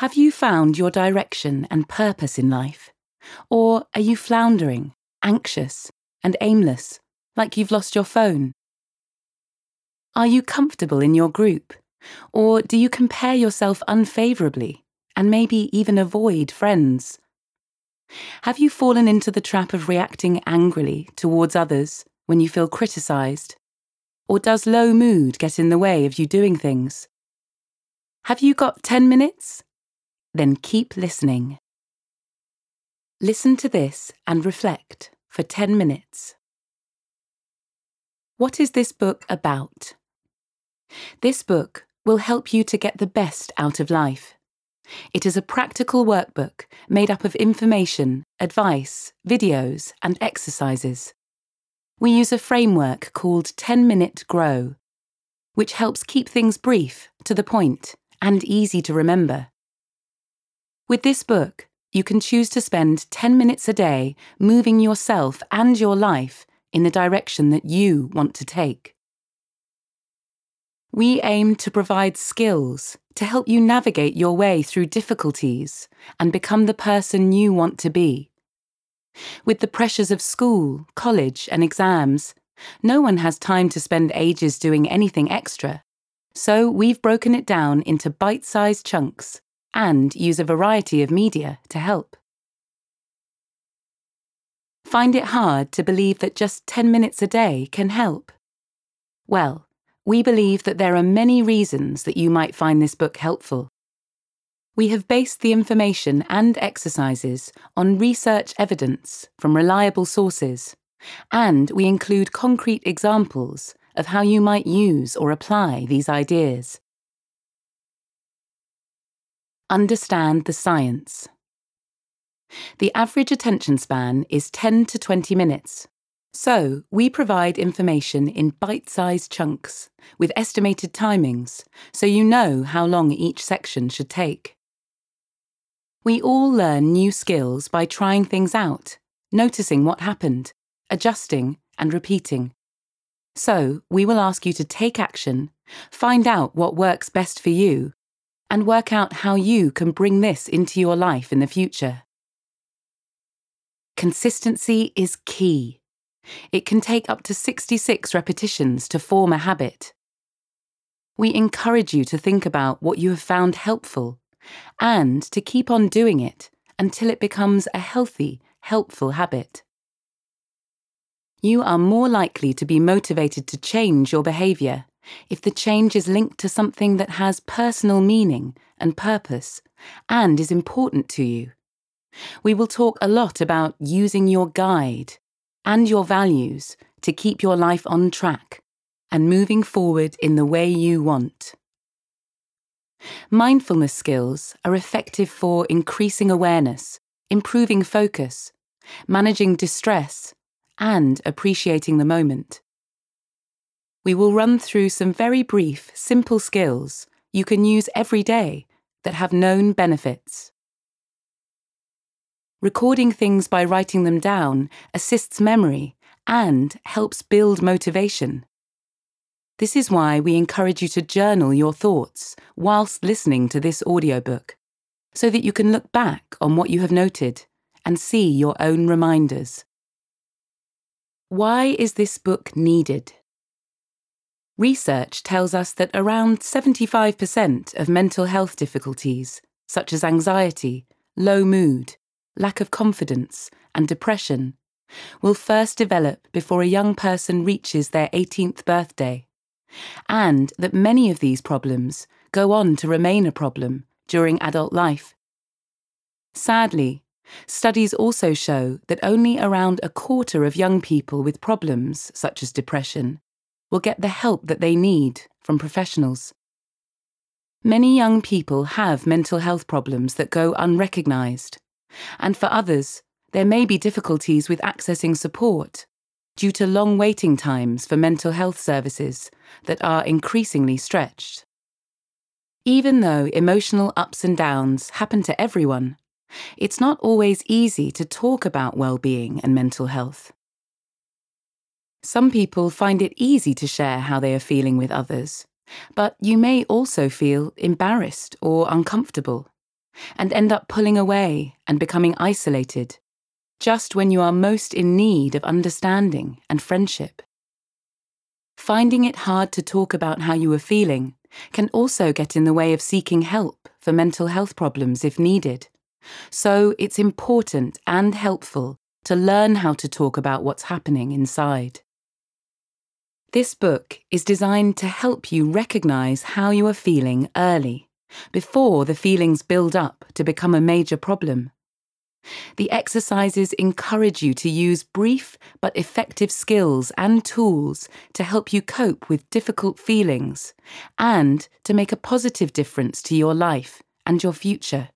Have you found your direction and purpose in life? Or are you floundering, anxious, and aimless, like you've lost your phone? Are you comfortable in your group? Or do you compare yourself unfavourably and maybe even avoid friends? Have you fallen into the trap of reacting angrily towards others when you feel criticised? Or does low mood get in the way of you doing things? Have you got 10 minutes? Then keep listening. Listen to this and reflect for 10 minutes. What is this book about? This book will help you to get the best out of life. It is a practical workbook made up of information, advice, videos, and exercises. We use a framework called 10 Minute Grow, which helps keep things brief, to the point, and easy to remember. With this book, you can choose to spend 10 minutes a day moving yourself and your life in the direction that you want to take. We aim to provide skills to help you navigate your way through difficulties and become the person you want to be. With the pressures of school, college, and exams, no one has time to spend ages doing anything extra. So we've broken it down into bite sized chunks and use a variety of media to help. Find it hard to believe that just 10 minutes a day can help? Well, we believe that there are many reasons that you might find this book helpful. We have based the information and exercises on research evidence from reliable sources, and we include concrete examples of how you might use or apply these ideas. Understand the science. The average attention span is 10 to 20 minutes. So, we provide information in bite sized chunks with estimated timings so you know how long each section should take. We all learn new skills by trying things out, noticing what happened, adjusting, and repeating. So, we will ask you to take action, find out what works best for you, and work out how you can bring this into your life in the future. Consistency is key. It can take up to 66 repetitions to form a habit. We encourage you to think about what you have found helpful and to keep on doing it until it becomes a healthy, helpful habit. You are more likely to be motivated to change your behaviour if the change is linked to something that has personal meaning and purpose and is important to you. We will talk a lot about using your guide and your values to keep your life on track and moving forward in the way you want. Mindfulness skills are effective for increasing awareness, improving focus, managing distress, and appreciating the moment. We will run through some very brief, simple skills you can use every day that have known benefits. Recording things by writing them down assists memory and helps build motivation. This is why we encourage you to journal your thoughts whilst listening to this audiobook, so that you can look back on what you have noted and see your own reminders. Why is this book needed? Research tells us that around 75% of mental health difficulties, such as anxiety, low mood, lack of confidence, and depression, will first develop before a young person reaches their 18th birthday and that many of these problems go on to remain a problem during adult life. Sadly, studies also show that only around a quarter of young people with problems, such as depression, will get the help that they need from professionals. Many young people have mental health problems that go unrecognised, and for others, there may be difficulties with accessing support due to long waiting times for mental health services that are increasingly stretched. Even though emotional ups and downs happen to everyone, it's not always easy to talk about well-being and mental health. Some people find it easy to share how they are feeling with others, but you may also feel embarrassed or uncomfortable. and end up pulling away and becoming isolated, just when you are most in need of understanding and friendship. Finding it hard to talk about how you are feeling can also get in the way of seeking help for mental health problems if needed. So it's important and helpful to learn how to talk about what's happening inside. This book is designed to help you recognize how you are feeling early, before the feelings build up to become a major problem. The exercises encourage you to use brief but effective skills and tools to help you cope with difficult feelings and to make a positive difference to your life and your future.